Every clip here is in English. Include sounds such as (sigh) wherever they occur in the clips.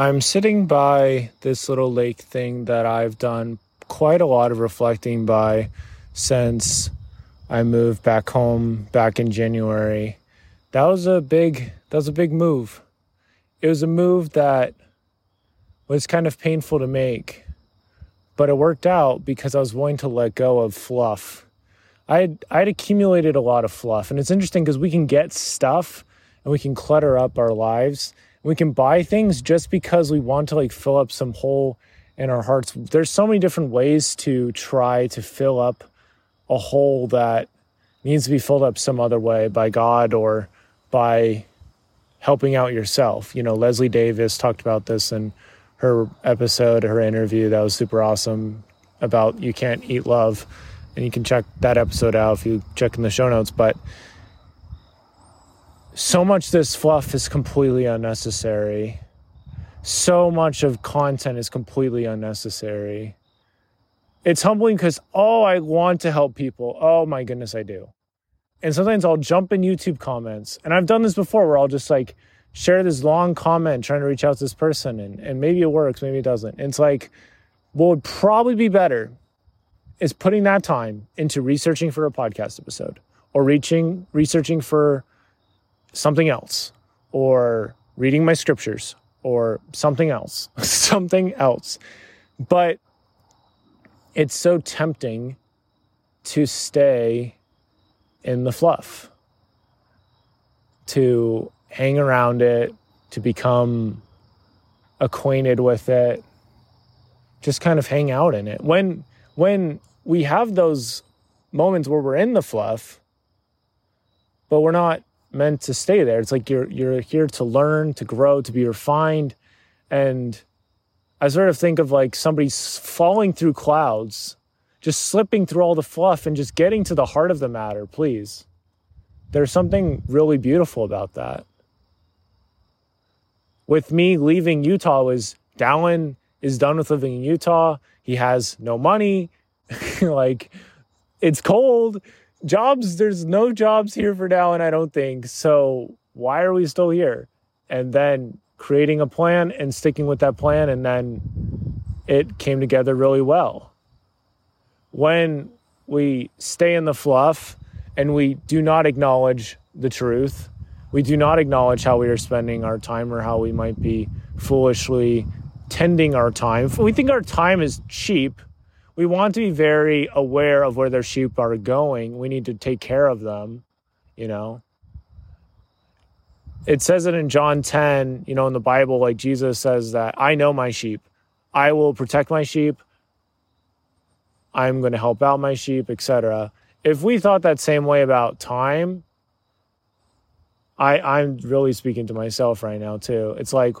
I'm sitting by this little lake thing that I've done quite a lot of reflecting by since I moved back home back in January. That was a big that was a big move. It was a move that was kind of painful to make, but it worked out because I was willing to let go of fluff. I had I had accumulated a lot of fluff, and it's interesting because we can get stuff and we can clutter up our lives. We can buy things just because we want to like fill up some hole in our hearts. There's so many different ways to try to fill up a hole that needs to be filled up some other way by God or by helping out yourself. You know, Leslie Davis talked about this in her episode, her interview. That was super awesome about you can't eat love. And you can check that episode out if you check in the show notes. But so much this fluff is completely unnecessary. So much of content is completely unnecessary. It's humbling because, oh, I want to help people. Oh my goodness, I do. And sometimes I'll jump in YouTube comments. And I've done this before where I'll just like share this long comment trying to reach out to this person. And, and maybe it works, maybe it doesn't. It's like, what would probably be better is putting that time into researching for a podcast episode or reaching, researching for something else or reading my scriptures or something else, (laughs) something else. But it's so tempting to stay in the fluff, to hang around it, to become acquainted with it, just kind of hang out in it. When when we have those moments where we're in the fluff, but we're not meant to stay there. It's like you're you're here to learn, to grow, to be refined. And I sort of think of like somebody falling through clouds just slipping through all the fluff and just getting to the heart of the matter, please. There's something really beautiful about that. With me leaving Utah was Dallin is done with living in Utah. He has no money. (laughs) like it's cold. Jobs, there's no jobs here for now, and I don't think. So why are we still here? And then creating a plan and sticking with that plan and then it came together really well when we stay in the fluff and we do not acknowledge the truth, we do not acknowledge how we are spending our time or how we might be foolishly tending our time. We think our time is cheap, we want to be very aware of where their sheep are going. We need to take care of them, you know. It says it in John 10, you know, in the Bible, like Jesus says that I know my sheep. I will protect my sheep. I'm going to help out my sheep, etc. If we thought that same way about time, I I'm really speaking to myself right now too. It's like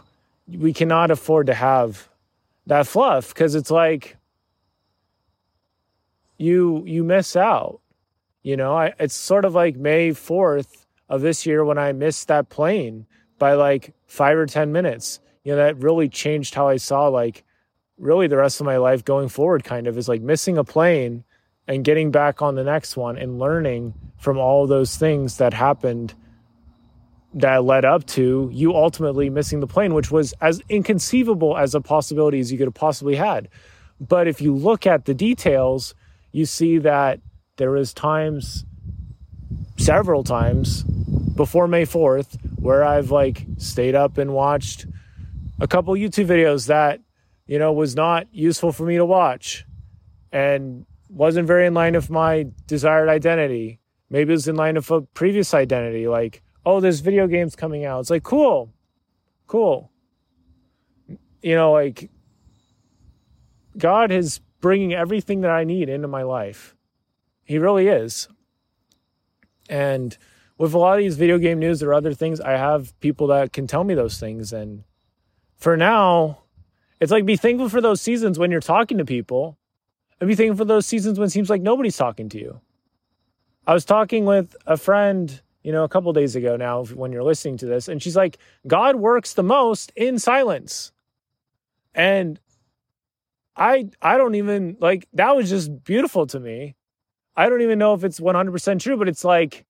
we cannot afford to have that fluff because it's like you you miss out. You know, I, it's sort of like May 4th of this year when I missed that plane by like 5 or 10 minutes. You know, that really changed how I saw like really the rest of my life going forward kind of is like missing a plane and getting back on the next one and learning from all those things that happened that led up to you ultimately missing the plane which was as inconceivable as a possibility as you could have possibly had but if you look at the details you see that there was times several times before May 4th where I've like stayed up and watched a couple YouTube videos that you know, was not useful for me to watch and wasn't very in line with my desired identity. Maybe it was in line with a previous identity, like, oh, there's video games coming out. It's like, cool, cool. You know, like, God is bringing everything that I need into my life. He really is. And with a lot of these video game news or other things, I have people that can tell me those things. And for now, it's like be thankful for those seasons when you're talking to people and be thankful for those seasons when it seems like nobody's talking to you. I was talking with a friend, you know, a couple days ago now when you're listening to this, and she's like, God works the most in silence. And I I don't even like that was just beautiful to me. I don't even know if it's 100% true, but it's like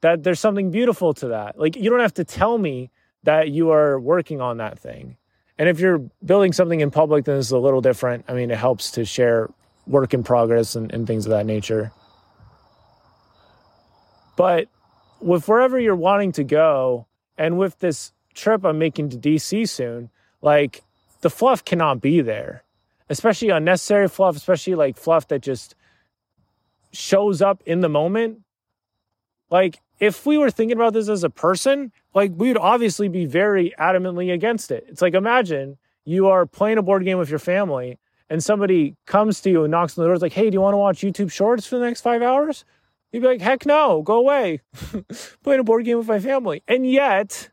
that there's something beautiful to that. Like you don't have to tell me that you are working on that thing. And if you're building something in public, then it's a little different. I mean, it helps to share work in progress and, and things of that nature. But with wherever you're wanting to go, and with this trip I'm making to DC soon, like the fluff cannot be there, especially unnecessary fluff, especially like fluff that just shows up in the moment. Like, if we were thinking about this as a person, like we would obviously be very adamantly against it. It's like imagine you are playing a board game with your family and somebody comes to you and knocks on the door. It's like, hey, do you want to watch YouTube shorts for the next five hours? You'd be like, heck no, go away. (laughs) playing a board game with my family. And yet,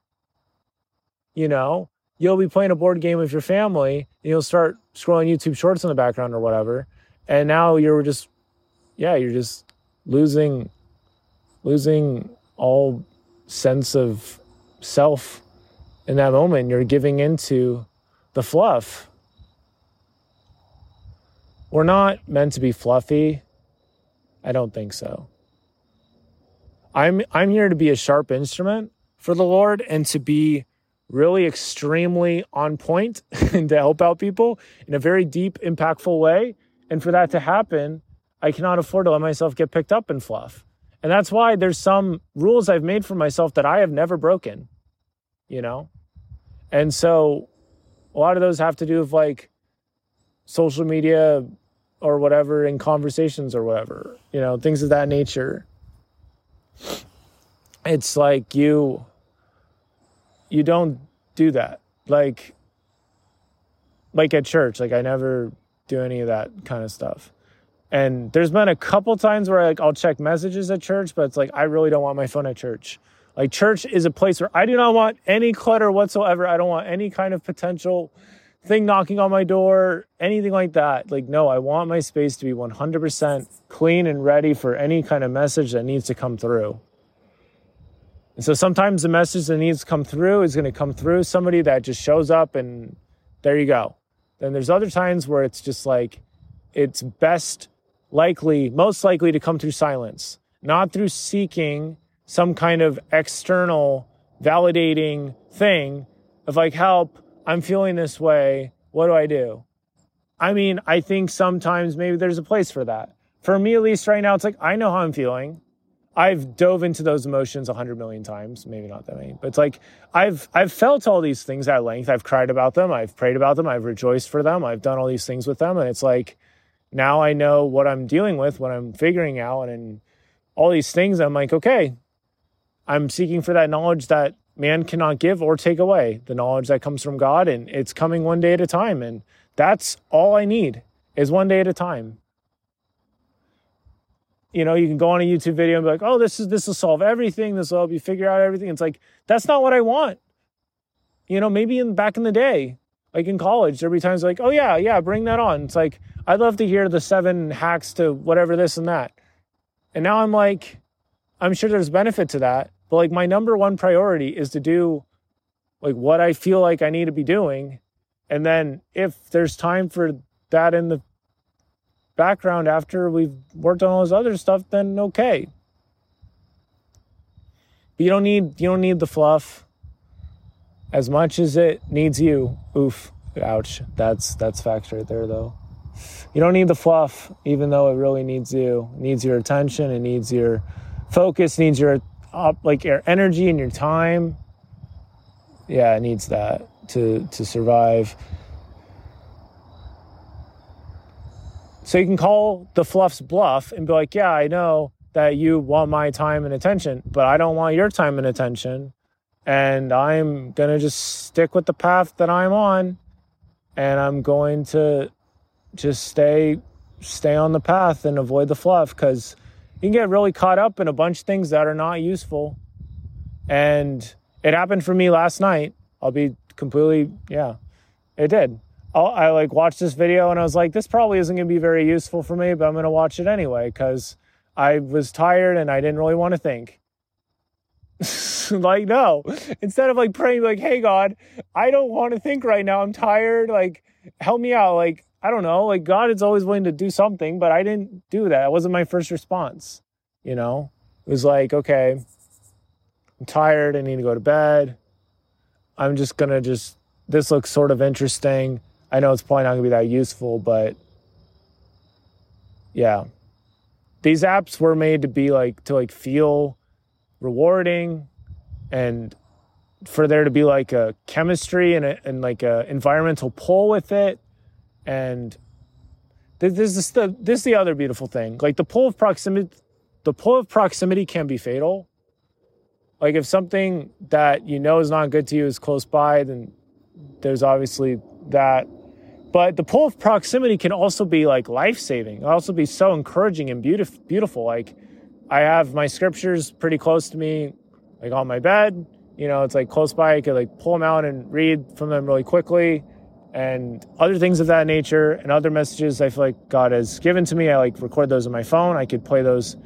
you know, you'll be playing a board game with your family and you'll start scrolling YouTube shorts in the background or whatever. And now you're just, yeah, you're just losing, losing all sense of self in that moment. You're giving into the fluff. We're not meant to be fluffy. I don't think so. I'm I'm here to be a sharp instrument for the Lord and to be really extremely on point (laughs) and to help out people in a very deep, impactful way. And for that to happen, I cannot afford to let myself get picked up in fluff. And that's why there's some rules I've made for myself that I have never broken, you know? And so a lot of those have to do with like social media or whatever in conversations or whatever, you know, things of that nature. It's like you you don't do that. Like like at church, like I never do any of that kind of stuff. And there's been a couple times where like I'll check messages at church, but it's like I really don't want my phone at church. Like church is a place where I do not want any clutter whatsoever. I don't want any kind of potential thing knocking on my door, anything like that. Like no, I want my space to be 100% clean and ready for any kind of message that needs to come through. And so sometimes the message that needs to come through is going to come through somebody that just shows up and there you go. Then there's other times where it's just like it's best likely, most likely to come through silence, not through seeking some kind of external validating thing of like, help, I'm feeling this way. What do I do? I mean, I think sometimes maybe there's a place for that. For me, at least right now, it's like, I know how I'm feeling. I've dove into those emotions a hundred million times, maybe not that many, but it's like I've I've felt all these things at length. I've cried about them, I've prayed about them, I've rejoiced for them, I've done all these things with them, and it's like now I know what I'm dealing with, what I'm figuring out, and all these things. I'm like, okay, I'm seeking for that knowledge that man cannot give or take away, the knowledge that comes from God, and it's coming one day at a time. And that's all I need is one day at a time. You know, you can go on a YouTube video and be like, oh, this is this will solve everything, this will help you figure out everything. It's like, that's not what I want. You know, maybe in back in the day, like in college, there'd be times like, oh yeah, yeah, bring that on. It's like, I'd love to hear the seven hacks to whatever this and that. And now I'm like, I'm sure there's benefit to that, but like my number one priority is to do like what I feel like I need to be doing. And then if there's time for that in the background after we've worked on all this other stuff, then okay. But you don't need you don't need the fluff as much as it needs you. Oof. Ouch. That's that's facts right there though you don't need the fluff, even though it really needs you. It needs your attention. It needs your focus. Needs your up like your energy and your time. Yeah, it needs that to to survive. So you can call the fluffs bluff and be like, "Yeah, I know that you want my time and attention, but I don't want your time and attention." And I'm going to just stick with the path that I'm on and I'm going to just stay stay on the path and avoid the fluff because you can get really caught up in a bunch of things that are not useful. And it happened for me last night. I'll be completely, yeah, it did. I like watched this video and I was like, this probably isn't going to be very useful for me, but I'm going to watch it anyway because I was tired and I didn't really want to think. (laughs) like, no, instead of like praying, like, hey, God, I don't want to think right now. I'm tired. Like, help me out. Like, I don't know, like God is always willing to do something, but I didn't do that. That wasn't my first response. You know, it was like, okay, I'm tired. I need to go to bed. I'm just going to just, this looks sort of interesting. I know it's probably not going to be that useful, but yeah. These apps were made to be like, to like feel rewarding and for there to be like a chemistry and, a, and like a environmental pull with it. And this, this is the, this is the other beautiful thing. Like the pull of proximity, the pull of proximity can be fatal. Like if something that you know is not good to you is close by, then there's obviously that. But the pull of proximity can also be like life saving. Also be so encouraging and beautiful. Beautiful. Like I have my scriptures pretty close to me, like on my bed. You know, it's like close by. I could like pull them out and read from them really quickly and other things of that nature and other messages I feel like God has given to me. I like record those on my phone. I could play those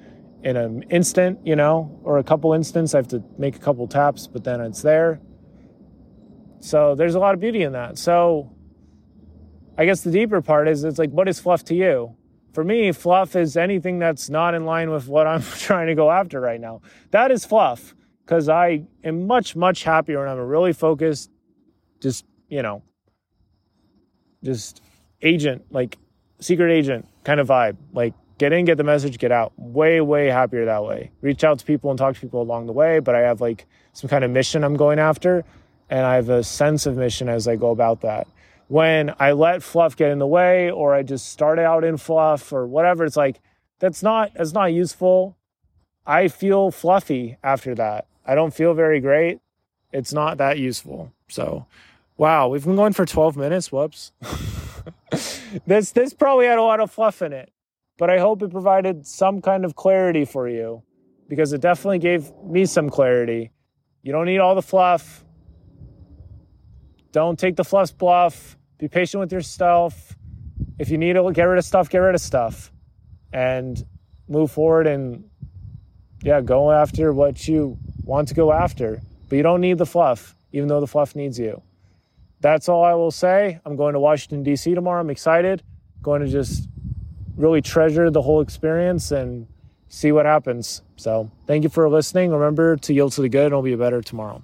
in an instant, you know, or a couple instants. I have to make a couple taps, but then it's there. So there's a lot of beauty in that. So I guess the deeper part is it's like, what is fluff to you? For me, fluff is anything that's not in line with what I'm (laughs) trying to go after right now. That is fluff because I am much, much happier when I'm a really focused, just, you know, just agent, like secret agent kind of vibe. Like get in, get the message, get out. Way, way happier that way. Reach out to people and talk to people along the way, but I have like some kind of mission I'm going after, and I have a sense of mission as I go about that. When I let fluff get in the way, or I just start out in fluff or whatever, it's like that's not that's not useful. I feel fluffy after that. I don't feel very great. It's not that useful. So, wow, we've been going for 12 minutes. Whoops. (laughs) this this probably had a lot of fluff in it but I hope it provided some kind of clarity for you because it definitely gave me some clarity. You don't need all the fluff. Don't take the fluff bluff. Be patient with yourself. If you need to get rid of stuff, get rid of stuff and move forward and yeah, go after what you want to go after. But you don't need the fluff, even though the fluff needs you. That's all I will say. I'm going to Washington, D.C. tomorrow. I'm excited. Going to just really treasure the whole experience and see what happens. So, thank you for listening. Remember to yield to the good, and it'll be better tomorrow.